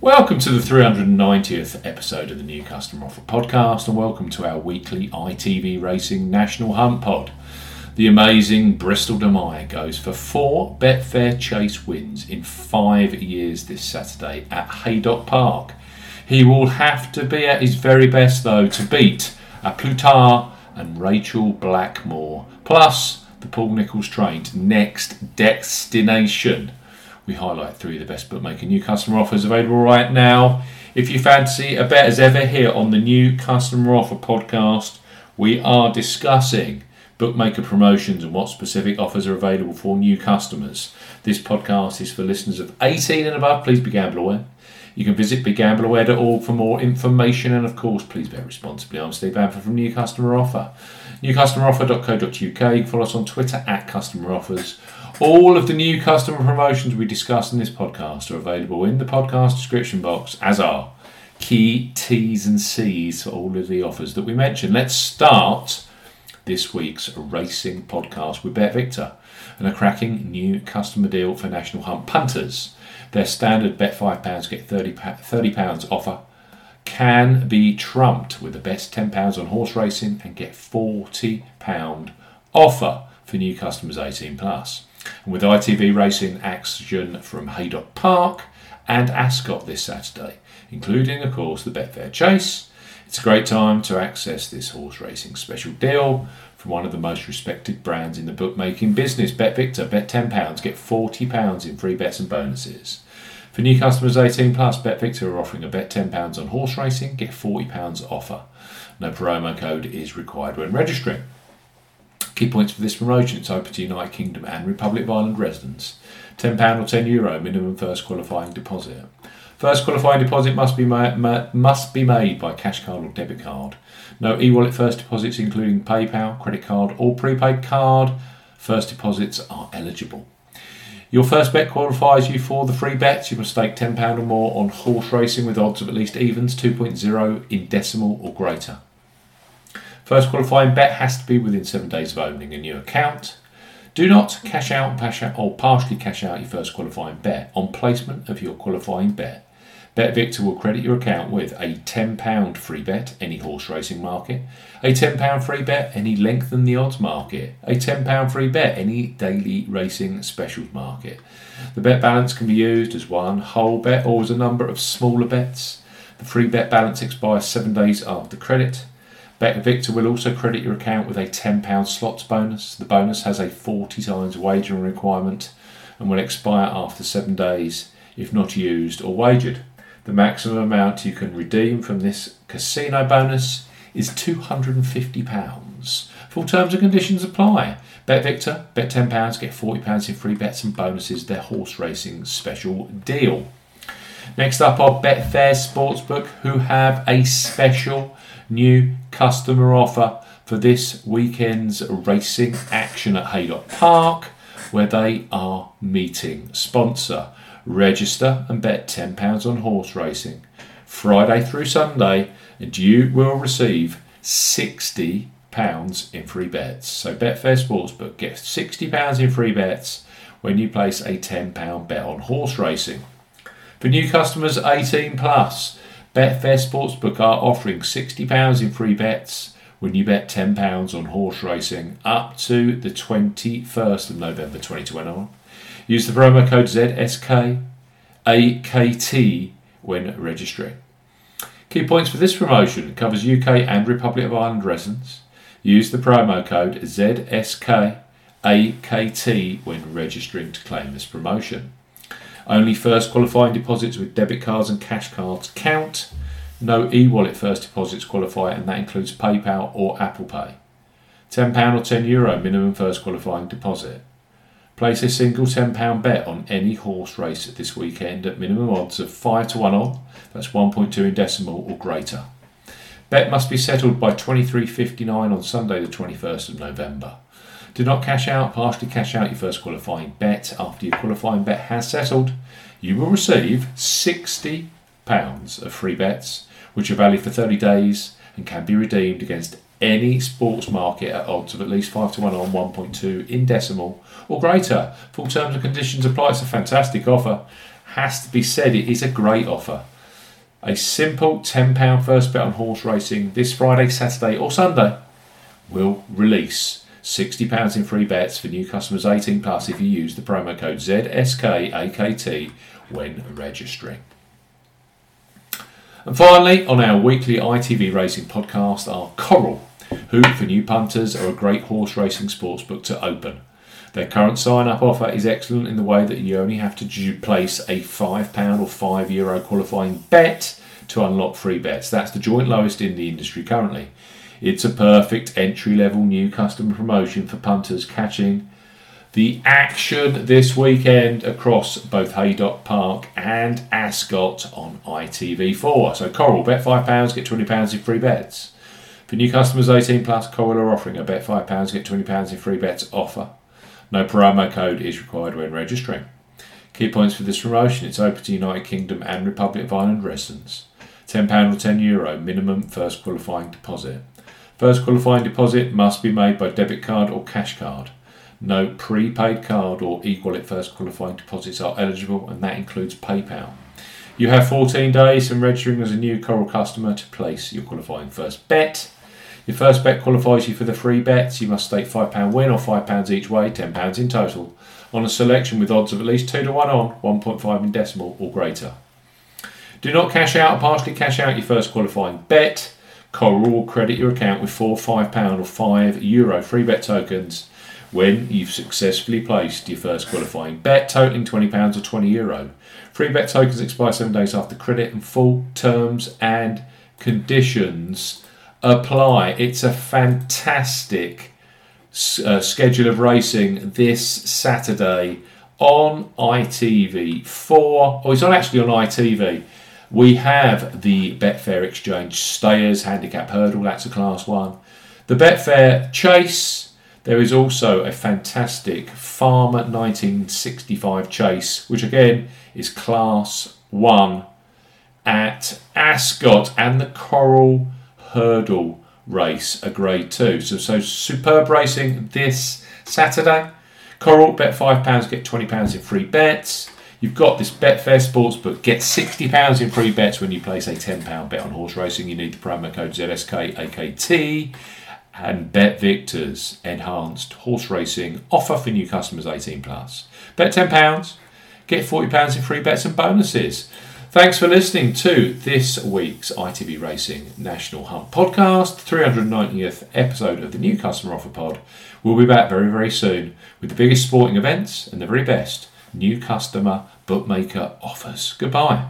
Welcome to the 390th episode of the New Customer Offer Podcast, and welcome to our weekly ITV Racing National Hunt Pod. The amazing Bristol De Mai goes for four Betfair Chase wins in five years this Saturday at Haydock Park. He will have to be at his very best, though, to beat A Plus Tard and Rachel Blackmore, plus the Paul Nicholls trained next destination we highlight three of the best bookmaker new customer offers available right now. If you fancy a bet as ever here on the new customer offer podcast, we are discussing bookmaker promotions and what specific offers are available for new customers. This podcast is for listeners of 18 and above. Please be gamble aware. You can visit begambleaware.org for more information and, of course, please bet responsibly. I'm Steve Bamford from New Customer Offer. NewCustomeroffer.co.uk. You can follow us on Twitter at Customer Offers all of the new customer promotions we discuss in this podcast are available in the podcast description box, as are key T's and C's for all of the offers that we mentioned. Let's start this week's racing podcast with Bet Victor and a cracking new customer deal for National Hunt punters. Their standard bet £5 get £30, £30 offer can be trumped with the best £10 on horse racing and get £40 offer for new customers 18 plus. And with ITV racing action from Haydock Park and Ascot this Saturday, including, of course, the Betfair Chase, it's a great time to access this horse racing special deal from one of the most respected brands in the bookmaking business, Bet Victor. Bet £10, get £40 in free bets and bonuses. For new customers 18 plus, Bet Victor are offering a bet £10 on horse racing, get £40 offer. No promo code is required when registering. Key points for this promotion it's open to United Kingdom and Republic of Ireland residents. £10 or €10 Euro minimum first qualifying deposit. First qualifying deposit must be, ma- ma- must be made by cash card or debit card. No e wallet first deposits, including PayPal, credit card, or prepaid card. First deposits are eligible. Your first bet qualifies you for the free bets. You must stake £10 or more on horse racing with odds of at least evens 2.0 in decimal or greater. First qualifying bet has to be within seven days of opening a new account. Do not cash out, or partially cash out your first qualifying bet on placement of your qualifying bet. Bet Victor will credit your account with a £10 free bet, any horse racing market, a £10 free bet, any lengthen the odds market, a £10 free bet, any daily racing specials market. The bet balance can be used as one whole bet or as a number of smaller bets. The free bet balance expires seven days after credit. Victor will also credit your account with a £10 slots bonus. The bonus has a 40 times wagering requirement and will expire after seven days if not used or wagered. The maximum amount you can redeem from this casino bonus is £250. Full terms and conditions apply. Bet Victor, bet £10, get £40 in free bets and bonuses, their horse racing special deal. Next up are Betfair Sportsbook, who have a special new customer offer for this weekend's racing action at Haydock Park, where they are meeting sponsor. Register and bet £10 on horse racing Friday through Sunday, and you will receive £60 in free bets. So, Betfair Sportsbook gets £60 in free bets when you place a £10 bet on horse racing. For new customers 18 plus, Betfair Sportsbook are offering £60 in free bets when you bet £10 on horse racing up to the 21st of November 2021. Use the promo code ZSKAKT when registering. Key points for this promotion covers UK and Republic of Ireland residents. Use the promo code ZSKAKT when registering to claim this promotion. Only first qualifying deposits with debit cards and cash cards count. No e wallet first deposits qualify, and that includes PayPal or Apple Pay. £10 or €10 Euro minimum first qualifying deposit. Place a single £10 bet on any horse race this weekend at minimum odds of 5 to 1 on, that's 1.2 in decimal or greater. Bet must be settled by 23.59 on Sunday, the 21st of November. Do not cash out, partially cash out your first qualifying bet. After your qualifying bet has settled, you will receive £60 of free bets, which are valid for 30 days and can be redeemed against any sports market at odds of at least 5 to 1 on 1.2 in decimal or greater. Full terms and conditions apply. It's a fantastic offer. has to be said, it is a great offer. A simple £10 first bet on horse racing this Friday, Saturday, or Sunday will release £60 in free bets for new customers 18 plus if you use the promo code ZSKAKT when registering. And finally, on our weekly ITV racing podcast are Coral, who for new punters are a great horse racing sportsbook to open. Their current sign up offer is excellent in the way that you only have to place a £5 or €5 Euro qualifying bet to unlock free bets. That's the joint lowest in the industry currently. It's a perfect entry level new customer promotion for punters catching the action this weekend across both Haydock Park and Ascot on ITV4. So Coral, bet £5, get £20 in free bets. For new customers 18 plus, Coral are offering a bet £5, get £20 in free bets offer. No promo code is required when registering. Key points for this promotion it's open to United Kingdom and Republic of Ireland residents. £10 or €10 Euro minimum first qualifying deposit. First qualifying deposit must be made by debit card or cash card. No prepaid card or equal first qualifying deposits are eligible, and that includes PayPal. You have 14 days from registering as a new Coral customer to place your qualifying first bet. Your first bet qualifies you for the free bets. You must stake £5 win or £5 each way, £10 in total, on a selection with odds of at least 2 to 1 on, 1.5 in decimal or greater. Do not cash out or partially cash out your first qualifying bet. Coral will credit your account with four £5 or €5 Euro free bet tokens when you've successfully placed your first qualifying bet totaling £20 or €20. Free bet tokens expire seven days after credit and full terms and conditions apply. It's a fantastic uh, schedule of racing this Saturday on ITV4. Oh, it's not actually on ITV. We have the Betfair Exchange Stayers Handicap Hurdle, that's a class one. The Betfair Chase, there is also a fantastic Farmer 1965 Chase, which again is class one at Ascot and the Coral Hurdle race, a grade two. So, so superb racing this Saturday. Coral, bet £5, get £20 in free bets. You've got this Betfair Sportsbook. Get £60 in free bets when you place a £10 bet on horse racing. You need the promo code ZSKAKT. And Bet Victors Enhanced Horse Racing offer for new customers 18 plus. Bet £10, get £40 in free bets and bonuses. Thanks for listening to this week's ITV Racing National Hunt podcast, 390th episode of the new customer offer pod. We'll be back very, very soon with the biggest sporting events and the very best new customer bookmaker offers. Goodbye.